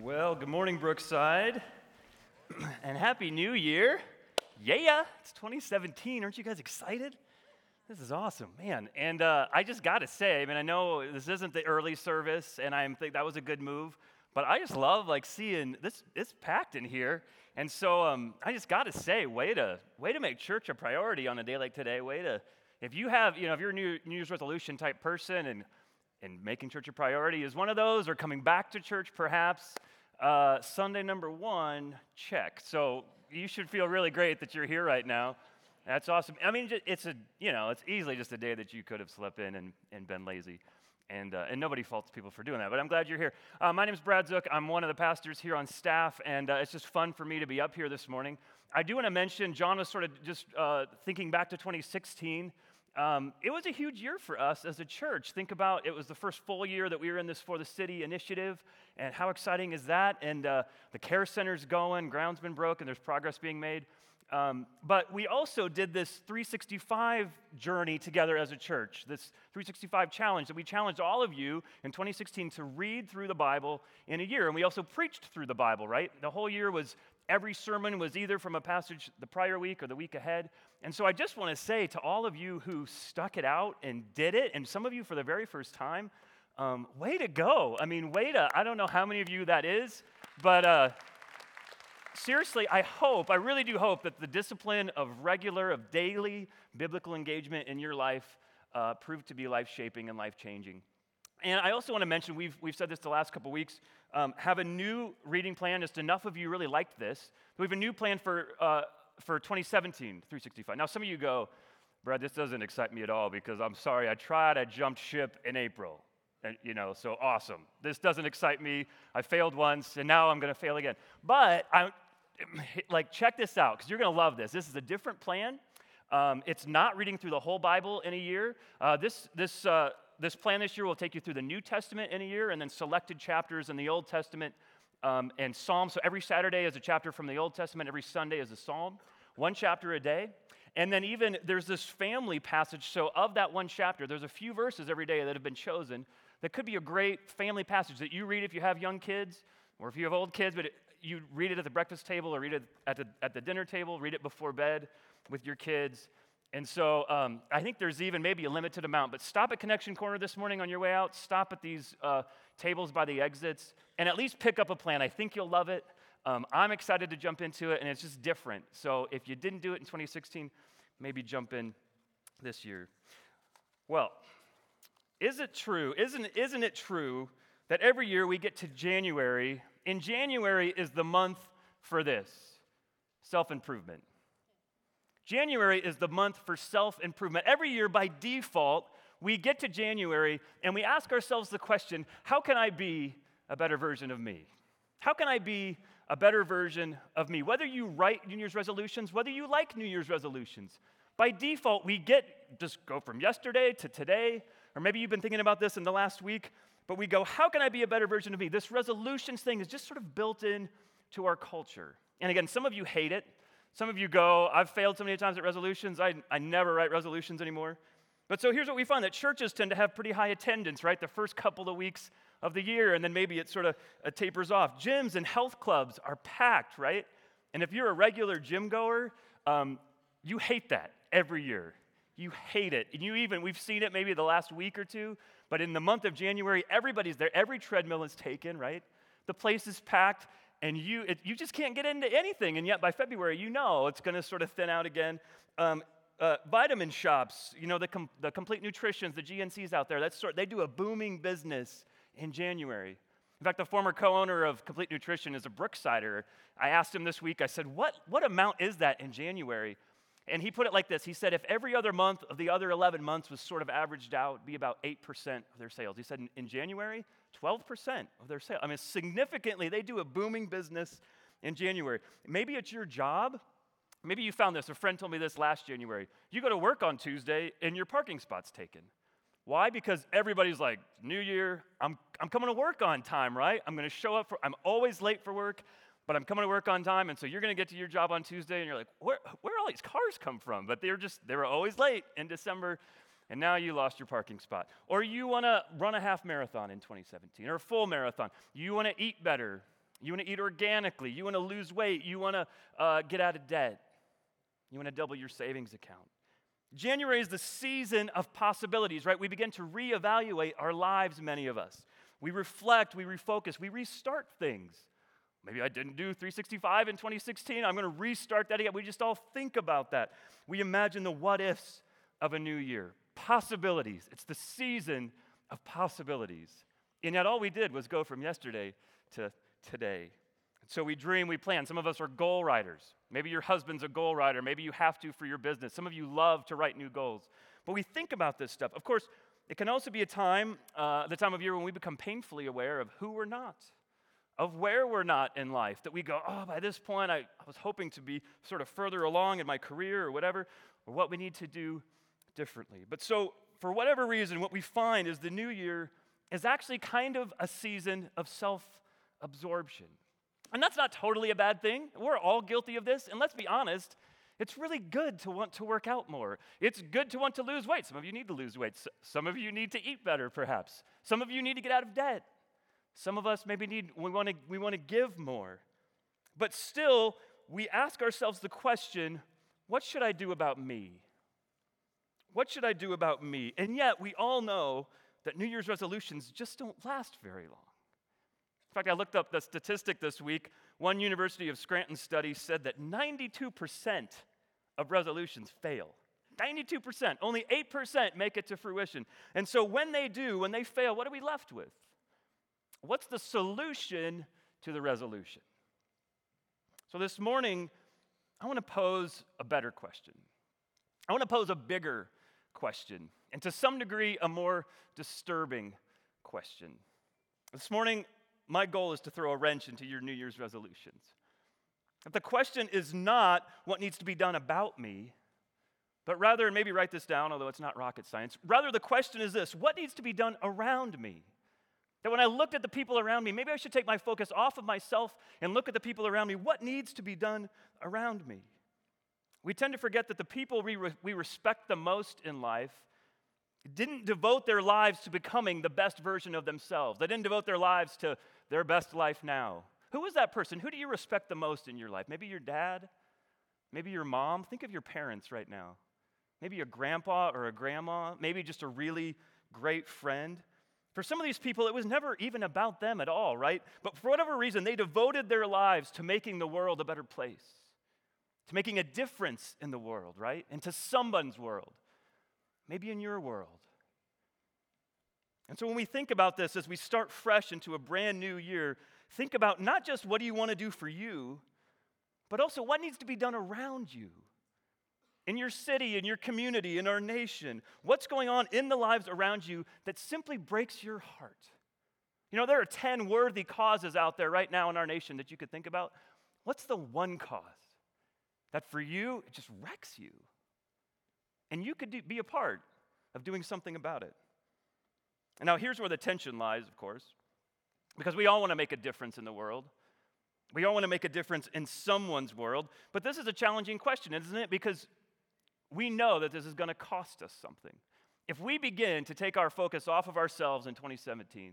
Well, good morning, Brookside, and Happy New Year. Yeah, it's 2017. Aren't you guys excited? This is awesome, man. And uh, I just got to say, I mean, I know this isn't the early service, and I think that was a good move, but I just love like seeing this. It's packed in here, and so um, I just got to say, way to way to make church a priority on a day like today. Way to, if you have, you know, if you're a New, New Year's resolution type person and and making church a priority is one of those, or coming back to church perhaps. Uh, Sunday number one, check. So you should feel really great that you're here right now. That's awesome. I mean, it's a you know, it's easily just a day that you could have slept in and, and been lazy. And, uh, and nobody faults people for doing that, but I'm glad you're here. Uh, my name is Brad Zook. I'm one of the pastors here on staff, and uh, it's just fun for me to be up here this morning. I do want to mention, John was sort of just uh, thinking back to 2016. Um, it was a huge year for us as a church. Think about it was the first full year that we were in this For the City initiative, and how exciting is that? And uh, the care center's going, ground's been broken, there's progress being made. Um, but we also did this 365 journey together as a church, this 365 challenge that we challenged all of you in 2016 to read through the Bible in a year. And we also preached through the Bible, right? The whole year was every sermon was either from a passage the prior week or the week ahead. And so I just want to say to all of you who stuck it out and did it, and some of you for the very first time, um, way to go. I mean, way to, I don't know how many of you that is, but uh, seriously, I hope, I really do hope that the discipline of regular, of daily biblical engagement in your life uh, proved to be life shaping and life changing. And I also want to mention, we've, we've said this the last couple weeks, um, have a new reading plan. Just enough of you really liked this. We have a new plan for, uh, for 2017, 365. Now, some of you go, Brad, this doesn't excite me at all because I'm sorry, I tried, I jumped ship in April. And, you know, so awesome. This doesn't excite me. I failed once, and now I'm going to fail again. But I, like, check this out because you're going to love this. This is a different plan. Um, it's not reading through the whole Bible in a year. Uh, this this uh, this plan this year will take you through the New Testament in a year and then selected chapters in the Old Testament um, and Psalms. So every Saturday is a chapter from the Old Testament, every Sunday is a psalm, one chapter a day. And then even there's this family passage. So of that one chapter, there's a few verses every day that have been chosen that could be a great family passage that you read if you have young kids or if you have old kids, but it, you read it at the breakfast table or read it at the, at the dinner table, read it before bed with your kids. And so um, I think there's even maybe a limited amount, but stop at Connection Corner this morning on your way out. Stop at these uh, tables by the exits and at least pick up a plan. I think you'll love it. Um, I'm excited to jump into it, and it's just different. So if you didn't do it in 2016, maybe jump in this year. Well, is it true? Isn't, isn't it true that every year we get to January? In January is the month for this self improvement. January is the month for self improvement. Every year, by default, we get to January and we ask ourselves the question how can I be a better version of me? How can I be a better version of me? Whether you write New Year's resolutions, whether you like New Year's resolutions, by default, we get just go from yesterday to today, or maybe you've been thinking about this in the last week, but we go, how can I be a better version of me? This resolutions thing is just sort of built in to our culture. And again, some of you hate it. Some of you go, I've failed so many times at resolutions, I, I never write resolutions anymore. But so here's what we find that churches tend to have pretty high attendance, right? The first couple of weeks of the year, and then maybe it sort of uh, tapers off. Gyms and health clubs are packed, right? And if you're a regular gym goer, um, you hate that every year. You hate it. And you even, we've seen it maybe the last week or two, but in the month of January, everybody's there. Every treadmill is taken, right? The place is packed and you, it, you just can't get into anything. And yet by February, you know it's going to sort of thin out again. Um, uh, vitamin shops, you know, the, com- the complete nutritions, the GNCs out there, that's sort, they do a booming business in January. In fact, the former co owner of Complete Nutrition is a Brooksider. I asked him this week, I said, what, what amount is that in January? And he put it like this He said, if every other month of the other 11 months was sort of averaged out, be about 8% of their sales. He said, in, in January, 12% of their sales. I mean, significantly, they do a booming business in January. Maybe it's your job. Maybe you found this. A friend told me this last January. You go to work on Tuesday and your parking spot's taken. Why? Because everybody's like, New Year, I'm, I'm coming to work on time, right? I'm going to show up for, I'm always late for work but I'm coming to work on time, and so you're going to get to your job on Tuesday, and you're like, where, where all these cars come from? But they're just, they were always late in December, and now you lost your parking spot. Or you want to run a half marathon in 2017, or a full marathon. You want to eat better You want to eat organically. You want to lose weight. You want to uh, get out of debt. You want to double your savings account. January is the season of possibilities, right? We begin to reevaluate our lives, many of us. We reflect, we refocus, we restart things. Maybe I didn't do 365 in 2016. I'm going to restart that again. We just all think about that. We imagine the what ifs of a new year. Possibilities. It's the season of possibilities. And yet, all we did was go from yesterday to today. So we dream, we plan. Some of us are goal writers. Maybe your husband's a goal writer. Maybe you have to for your business. Some of you love to write new goals. But we think about this stuff. Of course, it can also be a time, uh, the time of year when we become painfully aware of who we're not of where we're not in life, that we go, oh, by this point, I, I was hoping to be sort of further along in my career or whatever, or what we need to do differently. But so, for whatever reason, what we find is the new year is actually kind of a season of self absorption. And that's not totally a bad thing. We're all guilty of this. And let's be honest, it's really good to want to work out more. It's good to want to lose weight. Some of you need to lose weight. Some of you need to eat better, perhaps. Some of you need to get out of debt. Some of us maybe need, we want to we want to give more. But still, we ask ourselves the question what should I do about me? What should I do about me? And yet, we all know that New Year's resolutions just don't last very long. In fact, I looked up the statistic this week. One University of Scranton study said that 92% of resolutions fail. 92%. Only 8% make it to fruition. And so when they do, when they fail, what are we left with? What's the solution to the resolution? So this morning, I want to pose a better question. I want to pose a bigger question, and to some degree, a more disturbing question. This morning, my goal is to throw a wrench into your New Year's resolutions. The question is not what needs to be done about me, but rather, maybe write this down, although it's not rocket science, rather the question is this what needs to be done around me? That when I looked at the people around me, maybe I should take my focus off of myself and look at the people around me. What needs to be done around me? We tend to forget that the people we, re- we respect the most in life didn't devote their lives to becoming the best version of themselves. They didn't devote their lives to their best life now. Who is that person? Who do you respect the most in your life? Maybe your dad? Maybe your mom? Think of your parents right now. Maybe a grandpa or a grandma? Maybe just a really great friend? For some of these people, it was never even about them at all, right? But for whatever reason, they devoted their lives to making the world a better place, to making a difference in the world, right? And to someone's world, maybe in your world. And so when we think about this as we start fresh into a brand new year, think about not just what do you want to do for you, but also what needs to be done around you in your city, in your community, in our nation? What's going on in the lives around you that simply breaks your heart? You know, there are 10 worthy causes out there right now in our nation that you could think about. What's the one cause that for you, it just wrecks you? And you could do, be a part of doing something about it. And now, here's where the tension lies, of course, because we all want to make a difference in the world. We all want to make a difference in someone's world. But this is a challenging question, isn't it? Because we know that this is going to cost us something. If we begin to take our focus off of ourselves in 2017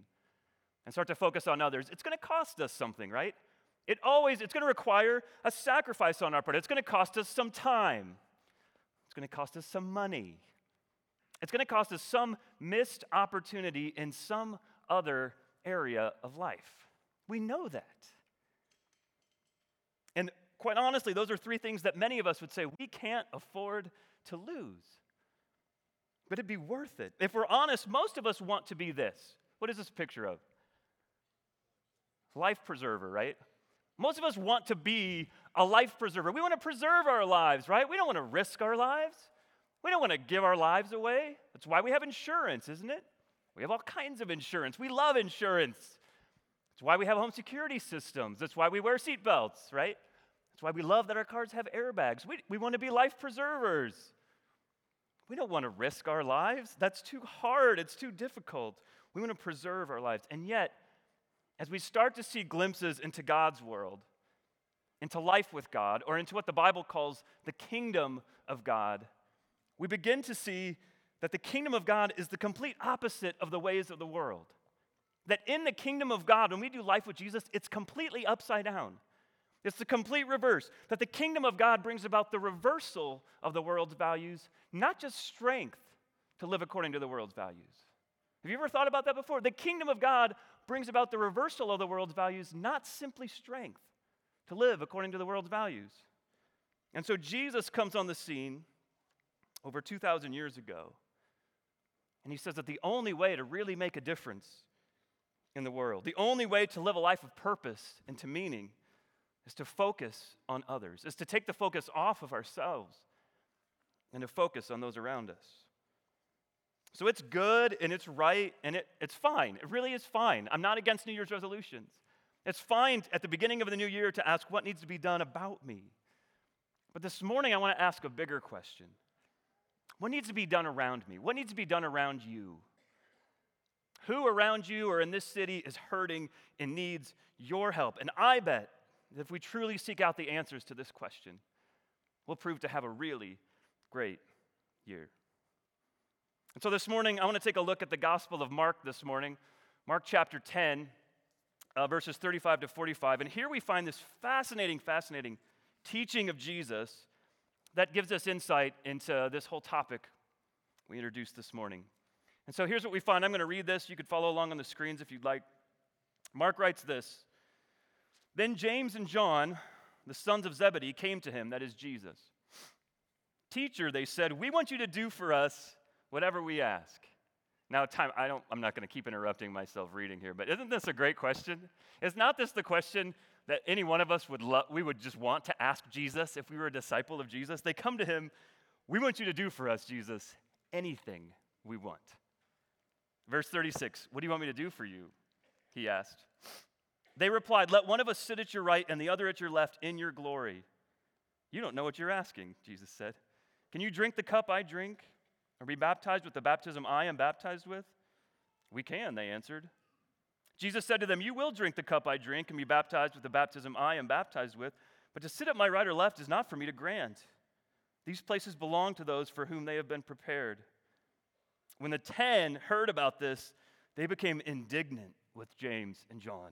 and start to focus on others, it's going to cost us something, right? It always it's going to require a sacrifice on our part. It's going to cost us some time. It's going to cost us some money. It's going to cost us some missed opportunity in some other area of life. We know that. And quite honestly, those are three things that many of us would say we can't afford to lose. But it'd be worth it. If we're honest, most of us want to be this. What is this picture of? Life preserver, right? Most of us want to be a life preserver. We want to preserve our lives, right? We don't want to risk our lives. We don't want to give our lives away. That's why we have insurance, isn't it? We have all kinds of insurance. We love insurance. That's why we have home security systems. That's why we wear seatbelts, right? That's why we love that our cars have airbags. We, we want to be life preservers. We don't want to risk our lives. That's too hard. It's too difficult. We want to preserve our lives. And yet, as we start to see glimpses into God's world, into life with God, or into what the Bible calls the kingdom of God, we begin to see that the kingdom of God is the complete opposite of the ways of the world. That in the kingdom of God, when we do life with Jesus, it's completely upside down. It's the complete reverse. That the kingdom of God brings about the reversal of the world's values, not just strength to live according to the world's values. Have you ever thought about that before? The kingdom of God brings about the reversal of the world's values, not simply strength to live according to the world's values. And so Jesus comes on the scene over 2,000 years ago, and he says that the only way to really make a difference in the world, the only way to live a life of purpose and to meaning, is to focus on others, is to take the focus off of ourselves and to focus on those around us. So it's good and it's right and it, it's fine. It really is fine. I'm not against New Year's resolutions. It's fine at the beginning of the new year to ask what needs to be done about me. But this morning, I want to ask a bigger question What needs to be done around me? What needs to be done around you? Who around you or in this city is hurting and needs your help? And I bet if we truly seek out the answers to this question, we'll prove to have a really great year. And so this morning, I want to take a look at the Gospel of Mark this morning, Mark chapter 10, uh, verses 35 to 45. And here we find this fascinating, fascinating teaching of Jesus that gives us insight into this whole topic we introduced this morning. And so here's what we find. I'm going to read this. You could follow along on the screens if you'd like. Mark writes this Then James and John, the sons of Zebedee, came to him, that is Jesus. Teacher, they said, we want you to do for us whatever we ask. Now, time, I don't, I'm not going to keep interrupting myself reading here, but isn't this a great question? Is not this the question that any one of us would love, we would just want to ask Jesus if we were a disciple of Jesus? They come to him, we want you to do for us, Jesus, anything we want. Verse 36, what do you want me to do for you? He asked. They replied, Let one of us sit at your right and the other at your left in your glory. You don't know what you're asking, Jesus said. Can you drink the cup I drink? Are we baptized with the baptism I am baptized with? We can, they answered. Jesus said to them, You will drink the cup I drink and be baptized with the baptism I am baptized with, but to sit at my right or left is not for me to grant. These places belong to those for whom they have been prepared. When the ten heard about this, they became indignant with James and John.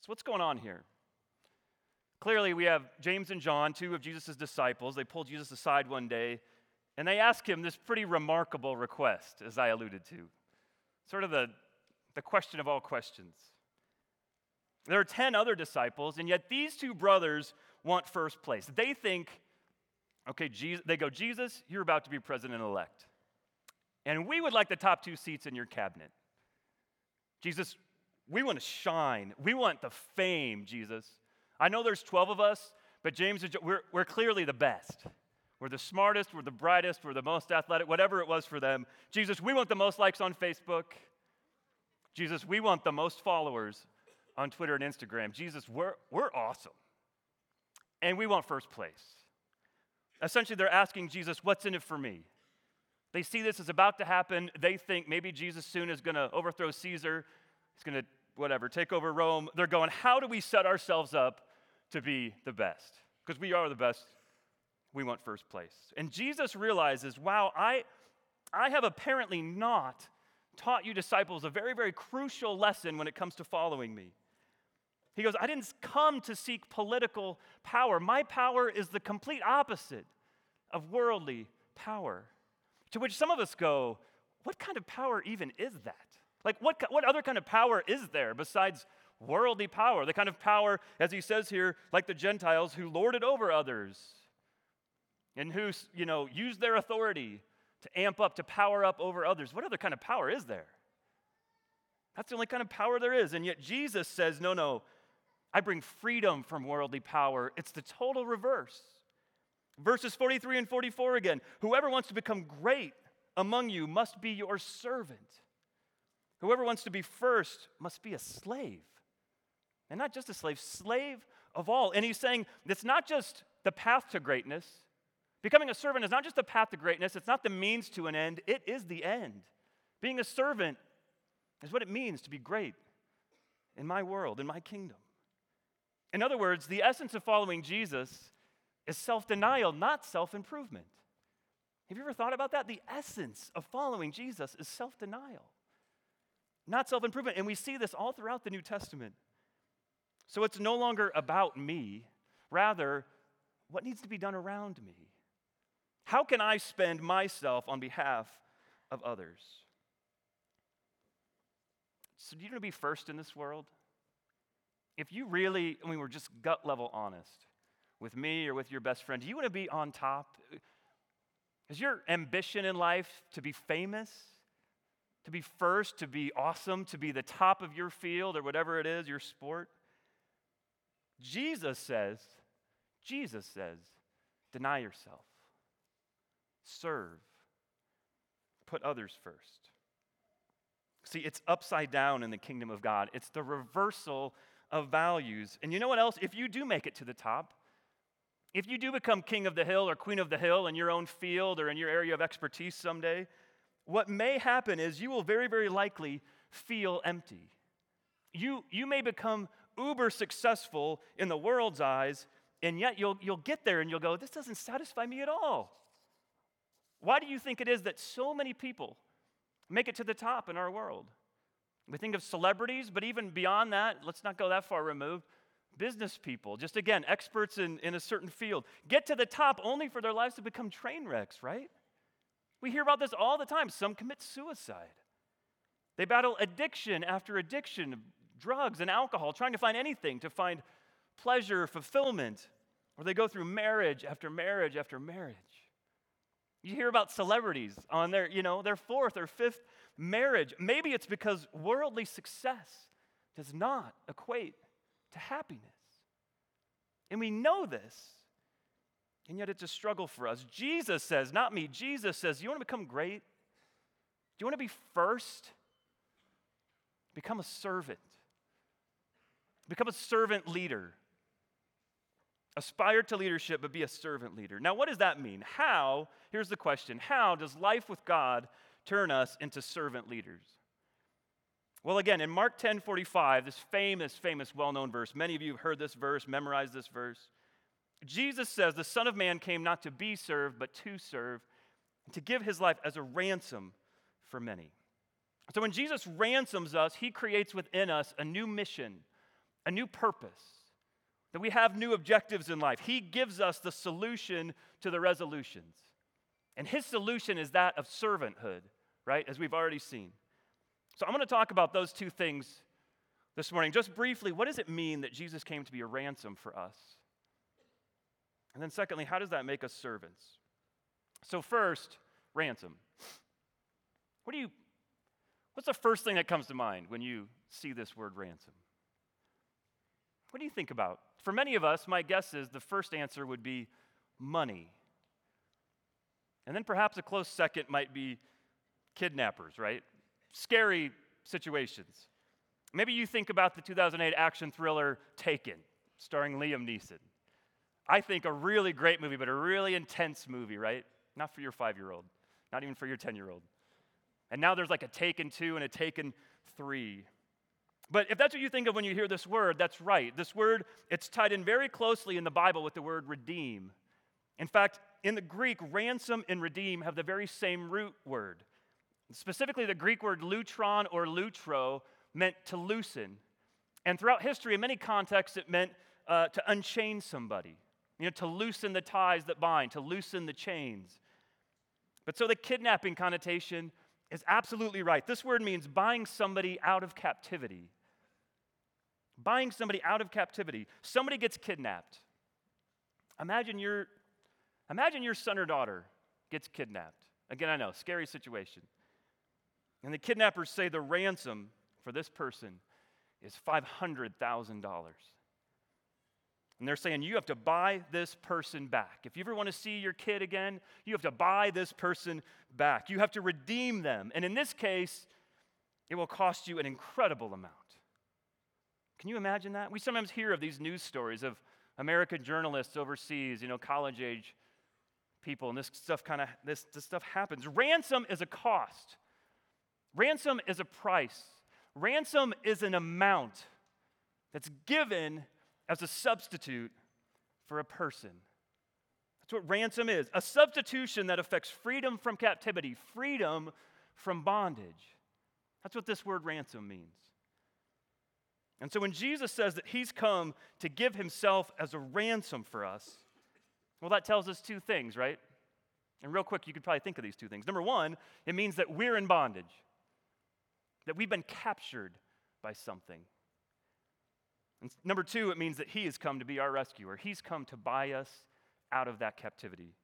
So, what's going on here? Clearly, we have James and John, two of Jesus' disciples. They pull Jesus aside one day and they ask him this pretty remarkable request, as I alluded to. Sort of the, the question of all questions. There are 10 other disciples, and yet these two brothers want first place. They think, okay, Jesus, they go, Jesus, you're about to be president elect. And we would like the top two seats in your cabinet. Jesus, we want to shine. We want the fame, Jesus. I know there's 12 of us, but James, we're, we're clearly the best. We're the smartest, we're the brightest, we're the most athletic, whatever it was for them. Jesus, we want the most likes on Facebook. Jesus, we want the most followers on Twitter and Instagram. Jesus, we're, we're awesome. And we want first place. Essentially, they're asking Jesus, what's in it for me? They see this is about to happen. They think maybe Jesus soon is going to overthrow Caesar. He's going to, whatever, take over Rome. They're going, how do we set ourselves up to be the best? Because we are the best we want first place. And Jesus realizes, wow, I, I have apparently not taught you disciples a very, very crucial lesson when it comes to following me. He goes, I didn't come to seek political power. My power is the complete opposite of worldly power. To which some of us go, what kind of power even is that? Like, what, what other kind of power is there besides worldly power? The kind of power, as he says here, like the Gentiles who lord it over others and who, you know, use their authority to amp up, to power up over others. What other kind of power is there? That's the only kind of power there is. And yet Jesus says, no, no, I bring freedom from worldly power. It's the total reverse. Verses 43 and 44 again. Whoever wants to become great among you must be your servant. Whoever wants to be first must be a slave. And not just a slave, slave of all. And he's saying it's not just the path to greatness. Becoming a servant is not just the path to greatness, it's not the means to an end, it is the end. Being a servant is what it means to be great in my world, in my kingdom. In other words, the essence of following Jesus is self denial, not self improvement. Have you ever thought about that? The essence of following Jesus is self denial, not self improvement. And we see this all throughout the New Testament. So it's no longer about me, rather, what needs to be done around me? How can I spend myself on behalf of others? So, do you want to be first in this world? If you really, I mean, we're just gut level honest with me or with your best friend, do you want to be on top? Is your ambition in life to be famous, to be first, to be awesome, to be the top of your field or whatever it is, your sport? Jesus says, Jesus says, deny yourself, serve, put others first. See, it's upside down in the kingdom of God. It's the reversal of values. And you know what else? If you do make it to the top, if you do become king of the hill or queen of the hill in your own field or in your area of expertise someday, what may happen is you will very, very likely feel empty. You, you may become uber successful in the world's eyes, and yet you'll, you'll get there and you'll go, This doesn't satisfy me at all. Why do you think it is that so many people make it to the top in our world. We think of celebrities, but even beyond that, let's not go that far removed. Business people, just again, experts in, in a certain field, get to the top only for their lives to become train wrecks, right? We hear about this all the time. Some commit suicide. They battle addiction after addiction, drugs and alcohol, trying to find anything to find pleasure, fulfillment. Or they go through marriage after marriage after marriage. You hear about celebrities on their, you know, their fourth or fifth marriage. Maybe it's because worldly success does not equate to happiness. And we know this. And yet it's a struggle for us. Jesus says, not me, Jesus says, you want to become great? Do you want to be first? Become a servant. Become a servant leader. Aspire to leadership, but be a servant leader. Now, what does that mean? How, here's the question how does life with God turn us into servant leaders? Well, again, in Mark 10 45, this famous, famous, well known verse, many of you have heard this verse, memorized this verse. Jesus says, The Son of Man came not to be served, but to serve, and to give his life as a ransom for many. So when Jesus ransoms us, he creates within us a new mission, a new purpose that we have new objectives in life. He gives us the solution to the resolutions. And his solution is that of servanthood, right? As we've already seen. So I'm going to talk about those two things this morning. Just briefly, what does it mean that Jesus came to be a ransom for us? And then, secondly, how does that make us servants? So, first, ransom. What do you, what's the first thing that comes to mind when you see this word ransom? What do you think about? For many of us, my guess is the first answer would be money. And then perhaps a close second might be kidnappers, right? Scary situations. Maybe you think about the 2008 action thriller Taken, starring Liam Neeson. I think a really great movie, but a really intense movie, right? Not for your five year old, not even for your 10 year old. And now there's like a Taken 2 and a Taken 3. But if that's what you think of when you hear this word, that's right. This word, it's tied in very closely in the Bible with the word redeem. In fact, in the Greek, ransom and redeem have the very same root word. Specifically, the Greek word lutron or lutro meant to loosen. And throughout history, in many contexts, it meant uh, to unchain somebody, you know, to loosen the ties that bind, to loosen the chains. But so the kidnapping connotation is absolutely right. This word means buying somebody out of captivity buying somebody out of captivity. Somebody gets kidnapped. Imagine your, imagine your son or daughter gets kidnapped. Again, I know, scary situation. And the kidnappers say the ransom for this person is $500,000. And they're saying, you have to buy this person back. If you ever want to see your kid again, you have to buy this person back. You have to redeem them. And in this case, it will cost you an incredible amount. Can you imagine that? We sometimes hear of these news stories of American journalists overseas, you know, college age people, and this stuff kind of this, this stuff happens. Ransom is a cost. Ransom is a price. Ransom is an amount that's given as a substitute for a person. That's what ransom is a substitution that affects freedom from captivity, freedom from bondage. That's what this word ransom means. And so when Jesus says that he's come to give himself as a ransom for us, well, that tells us two things, right? And real quick, you could probably think of these two things. Number one, it means that we're in bondage, that we've been captured by something. And number two, it means that he has come to be our rescuer. He's come to buy us out of that captivity.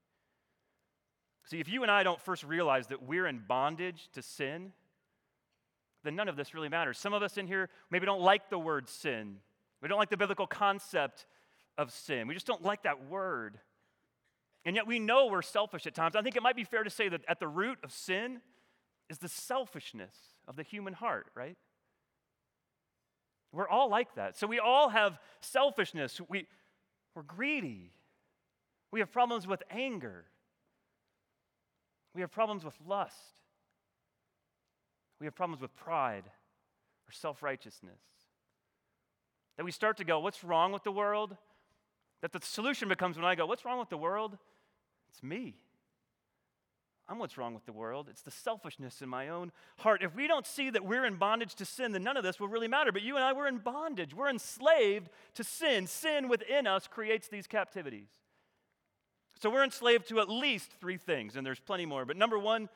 See, if you and I don't first realize that we're in bondage to sin, then none of this really matters. Some of us in here maybe don't like the word sin. We don't like the biblical concept of sin. We just don't like that word. And yet we know we're selfish at times. I think it might be fair to say that at the root of sin is the selfishness of the human heart, right? We're all like that. So we all have selfishness. We, we're greedy. We have problems with anger. We have problems with lust. We have problems with pride or self righteousness. That we start to go, What's wrong with the world? That the solution becomes when I go, What's wrong with the world? It's me. I'm what's wrong with the world. It's the selfishness in my own heart. If we don't see that we're in bondage to sin, then none of this will really matter. But you and I, we're in bondage. We're enslaved to sin. Sin within us creates these captivities. So we're enslaved to at least three things, and there's plenty more. But number one,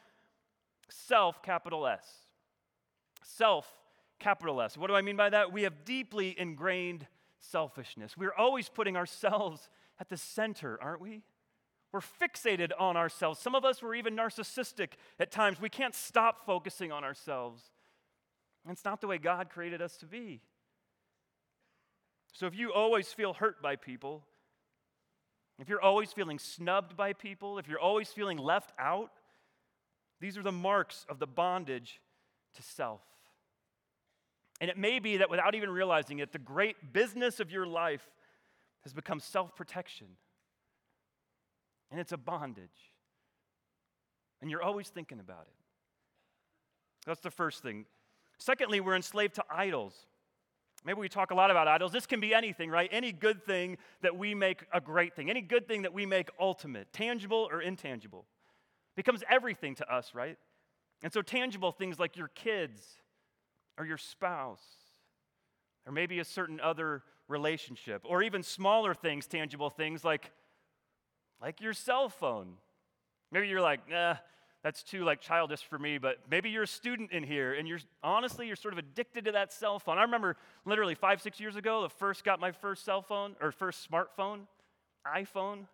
self, capital S. Self, capital S. What do I mean by that? We have deeply ingrained selfishness. We're always putting ourselves at the center, aren't we? We're fixated on ourselves. Some of us were even narcissistic at times. We can't stop focusing on ourselves. It's not the way God created us to be. So if you always feel hurt by people, if you're always feeling snubbed by people, if you're always feeling left out, these are the marks of the bondage to self. And it may be that without even realizing it, the great business of your life has become self protection and it's a bondage. And you're always thinking about it. That's the first thing. Secondly, we're enslaved to idols. Maybe we talk a lot about idols. This can be anything, right? Any good thing that we make a great thing, any good thing that we make ultimate, tangible or intangible, becomes everything to us, right? And so, tangible things like your kids or your spouse, or maybe a certain other relationship, or even smaller things, tangible things like like your cell phone. Maybe you're like, nah, that's too like childish for me, but maybe you're a student in here and you're honestly, you're sort of addicted to that cell phone. I remember literally five, six years ago, the first got my first cell phone or first smartphone, iPhone.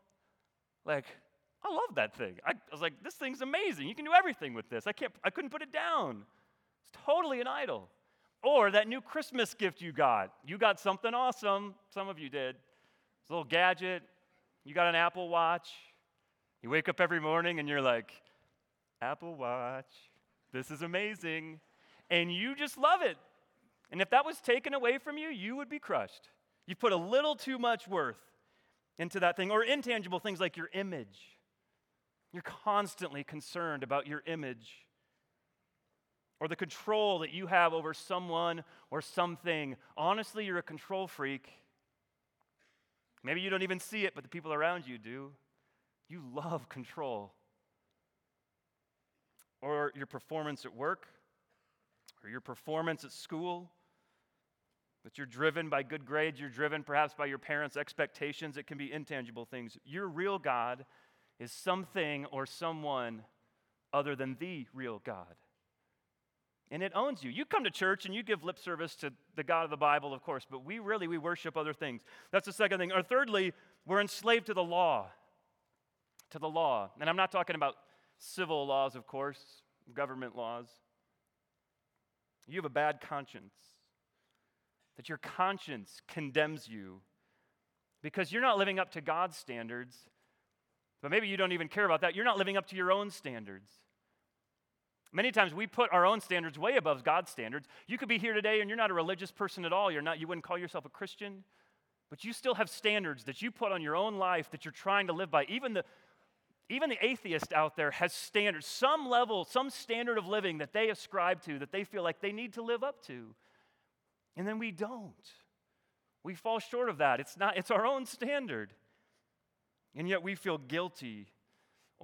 Like, I love that thing. I, I was like, this thing's amazing. You can do everything with this. I can't, I couldn't put it down. It's totally an idol. Or that new Christmas gift you got. You got something awesome. Some of you did. It's a little gadget. You got an Apple Watch. You wake up every morning and you're like, Apple Watch, this is amazing. And you just love it. And if that was taken away from you, you would be crushed. You've put a little too much worth into that thing, or intangible things like your image. You're constantly concerned about your image or the control that you have over someone or something. Honestly, you're a control freak Maybe you don't even see it, but the people around you do. You love control. Or your performance at work, or your performance at school, that you're driven by good grades, you're driven perhaps by your parents' expectations. It can be intangible things. Your real God is something or someone other than the real God and it owns you. You come to church and you give lip service to the God of the Bible, of course, but we really we worship other things. That's the second thing. Or thirdly, we're enslaved to the law. To the law. And I'm not talking about civil laws, of course, government laws. You have a bad conscience. That your conscience condemns you because you're not living up to God's standards. But maybe you don't even care about that. You're not living up to your own standards. Many times we put our own standards way above God's standards. You could be here today and you're not a religious person at all. You're not, you wouldn't call yourself a Christian, but you still have standards that you put on your own life that you're trying to live by. Even the, even the atheist out there has standards, some level, some standard of living that they ascribe to, that they feel like they need to live up to. And then we don't. We fall short of that. It's not, it's our own standard. And yet we feel guilty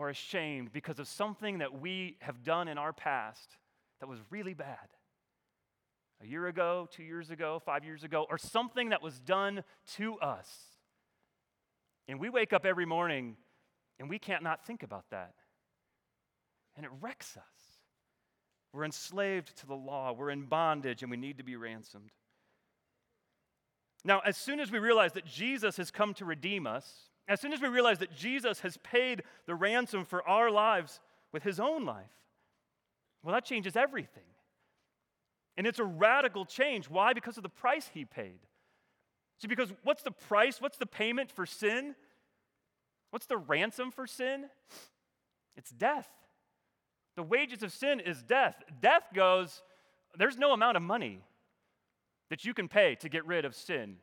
or ashamed because of something that we have done in our past that was really bad. A year ago, two years ago, five years ago, or something that was done to us. And we wake up every morning and we can't not think about that. And it wrecks us. We're enslaved to the law, we're in bondage, and we need to be ransomed. Now, as soon as we realize that Jesus has come to redeem us, as soon as we realize that Jesus has paid the ransom for our lives with his own life, well, that changes everything. And it's a radical change. Why? Because of the price he paid. See, because what's the price? What's the payment for sin? What's the ransom for sin? It's death. The wages of sin is death. Death goes, there's no amount of money that you can pay to get rid of sin.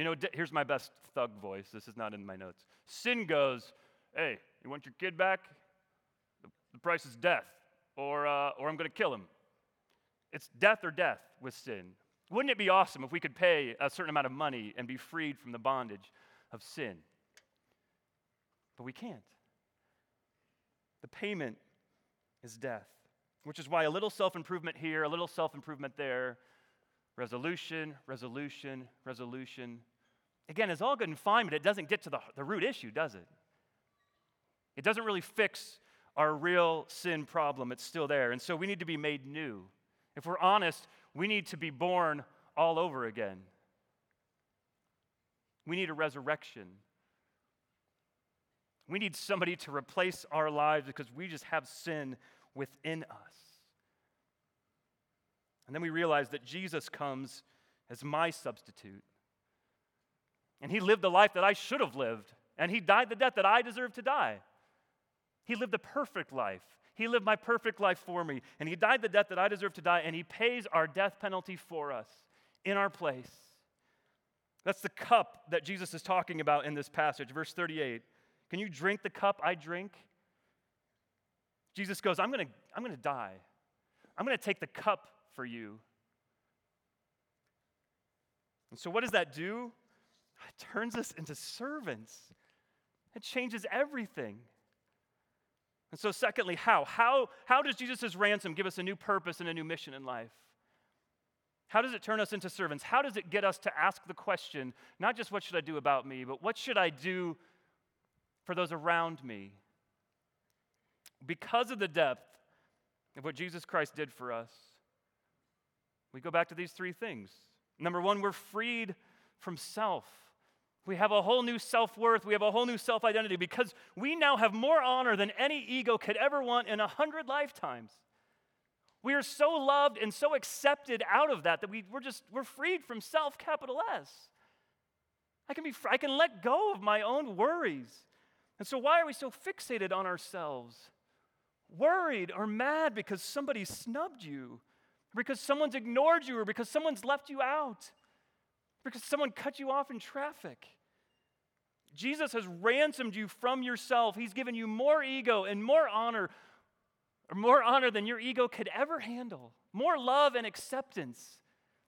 You know, here's my best thug voice. This is not in my notes. Sin goes, hey, you want your kid back? The, price is death, or, uh, or I'm going to kill him. It's death or death with sin. Wouldn't it be awesome if we could pay a certain amount of money and be freed from the bondage of sin? But we can't. The payment is death, which is why a little self improvement here, a little self improvement there, resolution, resolution, resolution. Again, it's all good and fine, but it doesn't get to the, the root issue, does it? It doesn't really fix our real sin problem. It's still there. And so we need to be made new. If we're honest, we need to be born all over again. We need a resurrection. We need somebody to replace our lives because we just have sin within us. And then we realize that Jesus comes as my substitute. And he lived the life that I should have lived. And he died the death that I deserve to die. He lived the perfect life. He lived my perfect life for me. And he died the death that I deserve to die. And he pays our death penalty for us in our place. That's the cup that Jesus is talking about in this passage, verse 38. Can you drink the cup I drink? Jesus goes, I'm going to I'm going to die. I'm going to take the cup for you. And so, what does that do? It turns us into servants. It changes everything. And so, secondly, how? How, how does Jesus' ransom give us a new purpose and a new mission in life? How does it turn us into servants? How does it get us to ask the question, not just what should I do about me, but what should I do for those around me. Because of the depth of what Jesus Christ did for us, we go back to these three things. Number one, we're freed from self. We have a whole new self worth. We have a whole new self identity because we now have more honor than any ego could ever want in a hundred lifetimes. We are so loved and so accepted out of that that we, we're just, we're freed from self, capital S. I can, be, I can let go of my own worries. And so, why are we so fixated on ourselves? Worried or mad because somebody snubbed you, because someone's ignored you, or because someone's left you out, because someone cut you off in traffic. Jesus has ransomed you from yourself. He's given you more ego and more honor, or more honor than your ego could ever handle, more love and acceptance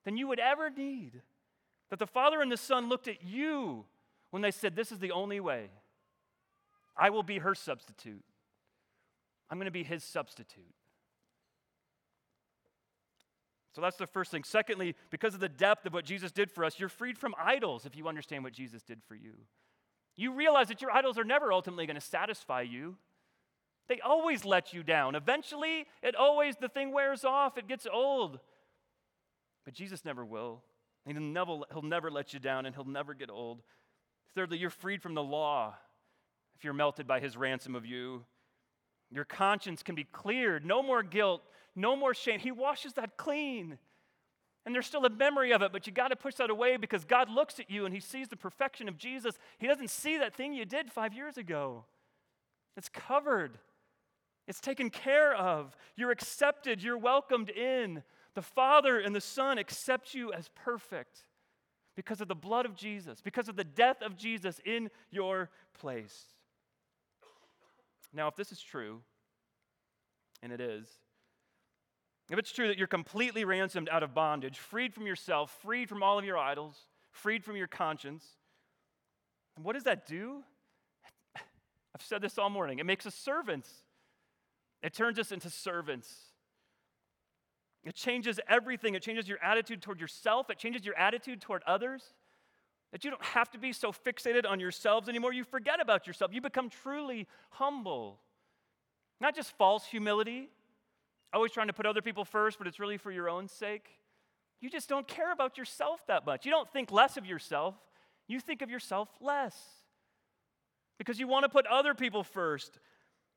than you would ever need. That the Father and the Son looked at you when they said, This is the only way. I will be her substitute. I'm going to be his substitute. So that's the first thing. Secondly, because of the depth of what Jesus did for us, you're freed from idols if you understand what Jesus did for you. You realize that your idols are never ultimately going to satisfy you. They always let you down. Eventually, it always the thing wears off, it gets old. But Jesus never will. He'll never, he'll never let you down and he'll never get old. Thirdly, you're freed from the law if you're melted by his ransom of you. Your conscience can be cleared. No more guilt, no more shame. He washes that clean. And there's still a memory of it, but you got to push that away because God looks at you and he sees the perfection of Jesus. He doesn't see that thing you did five years ago. It's covered. It's taken care of. You're accepted. You're welcomed in. The Father and the Son accept you as perfect because of the blood of Jesus, because of the death of Jesus in your place. Now, if this is true, and it is, if it's true that you're completely ransomed out of bondage, freed from yourself, freed from all of your idols, freed from your conscience, what does that do? I've said this all morning. It makes us servants. It turns us into servants. It changes everything. It changes your attitude toward yourself, it changes your attitude toward others. That you don't have to be so fixated on yourselves anymore. You forget about yourself. You become truly humble. Not just false humility, always trying to put other people first, but it's really for your own sake. You just don't care about yourself that much. You don't think less of yourself, you think of yourself less because you want to put other people first.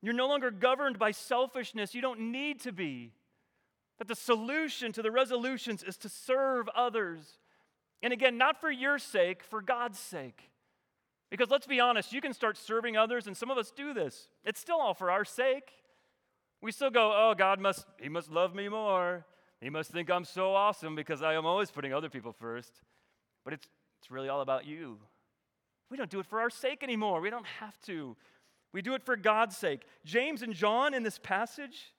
You're no longer governed by selfishness. You don't need to be. That the solution to the resolutions is to serve others. And again, not for your sake, for God's sake. Because let's be honest, you can start serving others, and some of us do this. It's still all for our sake. We still go, oh, God must, He must love me more. He must think I'm so awesome because I am always putting other people first. But it's, it's really all about you. We don't do it for our sake anymore. We don't have to. We do it for God's sake. James and John in this passage,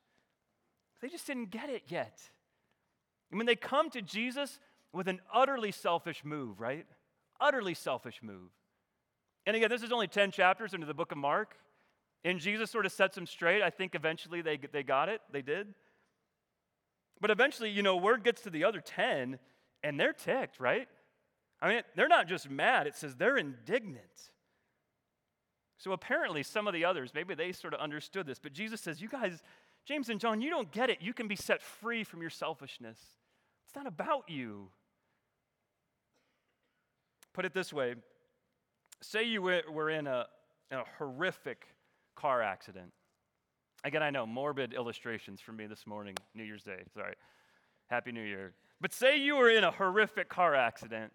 they just didn't get it yet. And when they come to Jesus with an utterly selfish move, right? Utterly selfish move. And again, this is only 10 chapters into the book of Mark. And Jesus sort of sets them straight. I think eventually they, they got it. They did. But eventually, you know, word gets to the other 10, and they're ticked, right? I mean, they're not just mad, it says they're indignant. So apparently, some of the others, maybe they sort of understood this, but Jesus says, You guys, James and John, you don't get it. You can be set free from your selfishness. It's not about you. Put it this way say you were in a, a horrific car accident. Again, I know, morbid illustrations for me this morning, New Year's Day. Sorry. Happy New Year. But say you were in a horrific car accident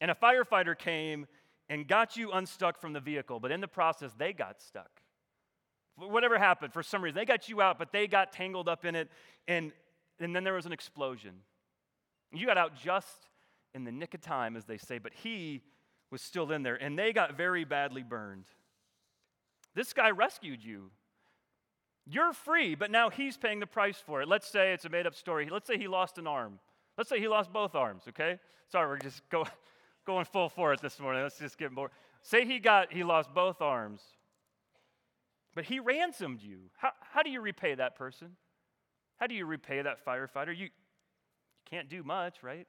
and a firefighter came and got you unstuck from the vehicle, but in the process, they got stuck. Whatever happened, for some reason, they got you out, but they got tangled up in it, and, and then there was an explosion. You got out just in the nick of time, as they say, but he was still in there, and they got very badly burned. This guy rescued you. You're free, but now he's paying the price for it. Let's say it's a made up story. Let's say he lost an arm. Let's say he lost both arms, okay? Sorry, we're just going going full for it this morning. Let's just get more. Say he got he lost both arms, but he ransomed you. How, how do you repay that person? How do you repay that firefighter? You, you can't do much, right?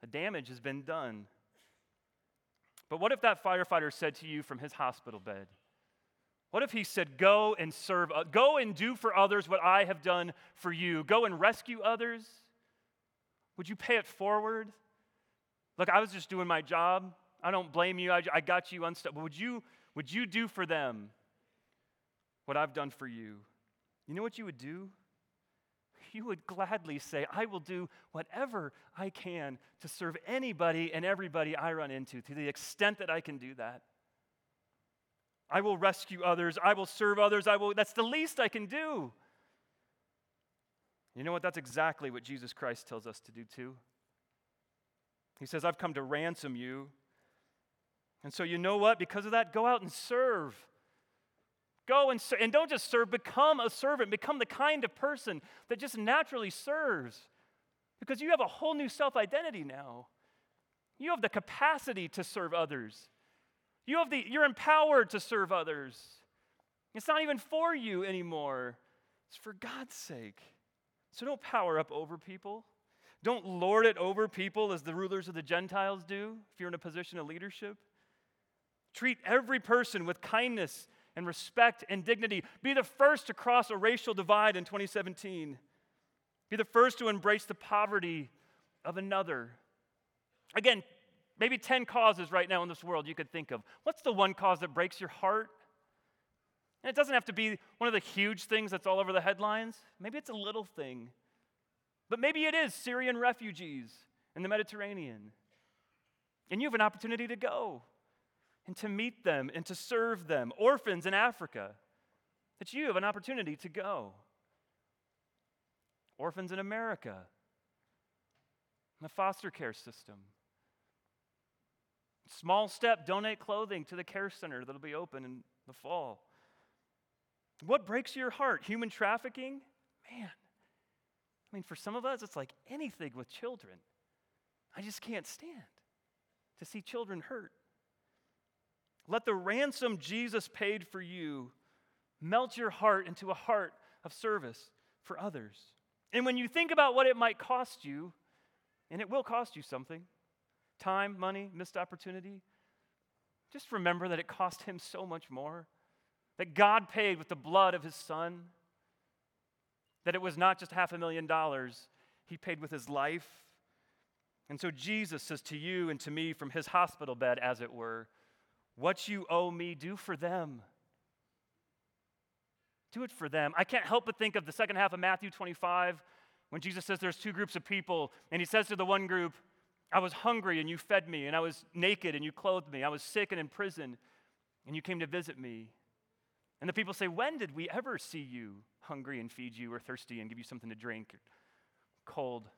The damage has been done. But what if that firefighter said to you from his hospital bed, what if he said, Go and serve, go and do for others what I have done for you? Go and rescue others? Would you pay it forward? Look, I was just doing my job. I don't blame you. I, I got you unstuck. But would you, would you do for them what I've done for you? You know what you would do? You would gladly say, I will do whatever I can to serve anybody and everybody I run into to the extent that I can do that. I will rescue others. I will serve others. I will, that's the least I can do. You know what? That's exactly what Jesus Christ tells us to do too. He says, I've come to ransom you. And so, you know what? Because of that, go out and serve. Go and serve. And don't just serve, become a servant. Become the kind of person that just naturally serves. Because you have a whole new self identity now. You have the capacity to serve others. You have the, you're empowered to serve others. It's not even for you anymore, it's for God's sake. So don't power up over people. Don't lord it over people as the rulers of the Gentiles do if you're in a position of leadership. Treat every person with kindness and respect and dignity. Be the first to cross a racial divide in 2017. Be the first to embrace the poverty of another. Again, maybe 10 causes right now in this world you could think of. What's the one cause that breaks your heart? And it doesn't have to be one of the huge things that's all over the headlines. Maybe it's a little thing. But maybe it is Syrian refugees in the Mediterranean. And you have an opportunity to go and to meet them and to serve them, orphans in Africa. that you have an opportunity to go. Orphans in America, in the foster care system. Small step, donate clothing to the care center that'll be open in the fall. What breaks your heart? Human trafficking? Man, I mean, for some of us, it's like anything with children. I just can't stand to see children hurt. Let the ransom Jesus paid for you melt your heart into a heart of service for others. And when you think about what it might cost you, and it will cost you something time, money, missed opportunity just remember that it cost him so much more. That God paid with the blood of his son. That it was not just half a million dollars, he paid with his life. And so Jesus says to you and to me from his hospital bed, as it were, what you owe me, do for them. Do it for them. I can't help but think of the second half of Matthew 25 when Jesus says there's two groups of people, and he says to the one group, I was hungry and you fed me, and I was naked and you clothed me. I was sick and in prison, and you came to visit me. And the people say, When did we ever see you hungry and feed you, or thirsty and give you something to drink, cold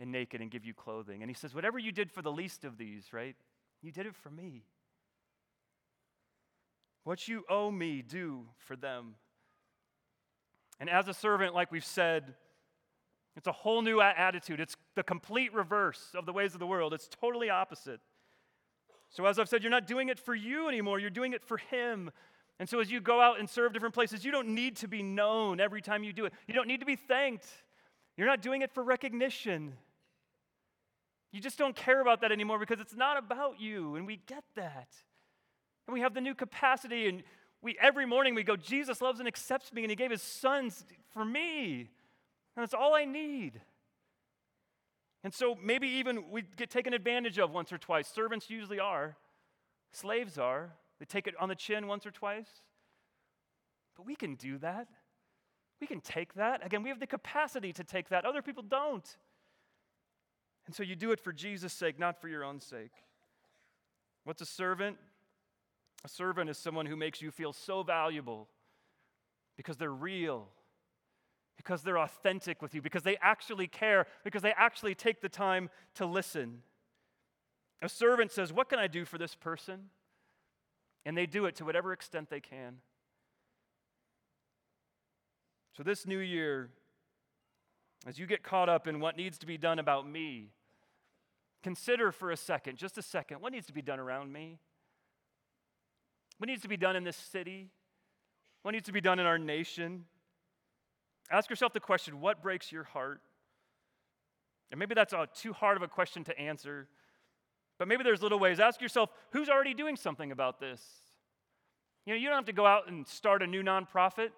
and naked and give you clothing? And he says, Whatever you did for the least of these, right? You did it for me. What you owe me, do for them. And as a servant, like we've said, it's a whole new attitude. It's the complete reverse of the ways of the world. It's totally opposite. So, as I've said, you're not doing it for you anymore, you're doing it for Him. And so, as you go out and serve different places, you don't need to be known every time you do it. You don't need to be thanked. You're not doing it for recognition. You just don't care about that anymore because it's not about you, and we get that. And we have the new capacity, and we every morning we go, Jesus loves and accepts me, and He gave His sons for me. And that's all I need. And so maybe even we get taken advantage of once or twice. Servants usually are, slaves are. They take it on the chin once or twice. But we can do that. We can take that. Again, we have the capacity to take that. Other people don't. And so you do it for Jesus' sake, not for your own sake. What's a servant? A servant is someone who makes you feel so valuable because they're real because they're authentic with you, because they actually care, because they actually take the time to listen. A servant says, What can I do for this person? And they do it to whatever extent they can. So, this new year, as you get caught up in what needs to be done about me, consider for a second, just a second, what needs to be done around me? What needs to be done in this city? What needs to be done in our nation? Ask yourself the question what breaks your heart? And maybe that's too hard of a question to answer, but maybe there's little ways. Ask yourself who's already doing something about this? You know, you don't have to go out and start a new nonprofit.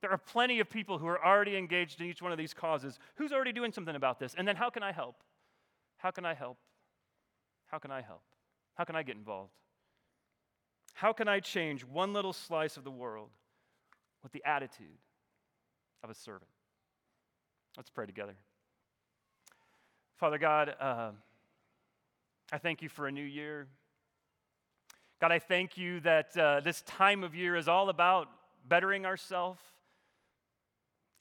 There are plenty of people who are already engaged in each one of these causes. Who's already doing something about this? And then how can I help? How can I help? How can I help? How can I get involved? How can I change one little slice of the world with the attitude of a servant. Let's pray together. Father God, uh, I thank you for a new year. God, I thank you that uh, this time of year is all about bettering ourselves,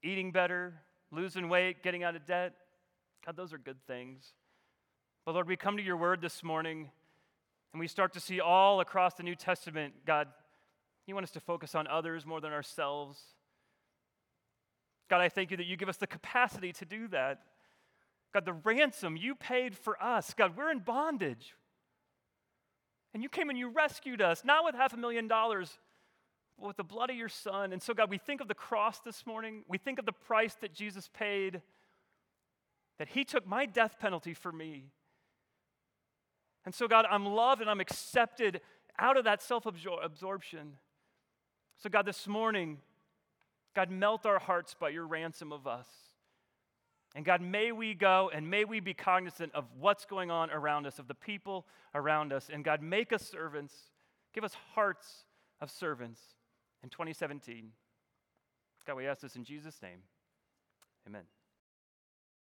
eating better, losing weight, getting out of debt. God, those are good things. But Lord, we come to your word this morning and we start to see all across the New Testament, God, you want us to focus on others more than ourselves. God, I thank you that you give us the capacity to do that. God, the ransom you paid for us. God, we're in bondage. And you came and you rescued us, not with half a million dollars, but with the blood of your son. And so, God, we think of the cross this morning. We think of the price that Jesus paid, that he took my death penalty for me. And so, God, I'm loved and I'm accepted out of that self absorption. So, God, this morning, God, melt our hearts by your ransom of us. And God, may we go and may we be cognizant of what's going on around us, of the people around us. And God, make us servants. Give us hearts of servants in 2017. God, we ask this in Jesus' name. Amen.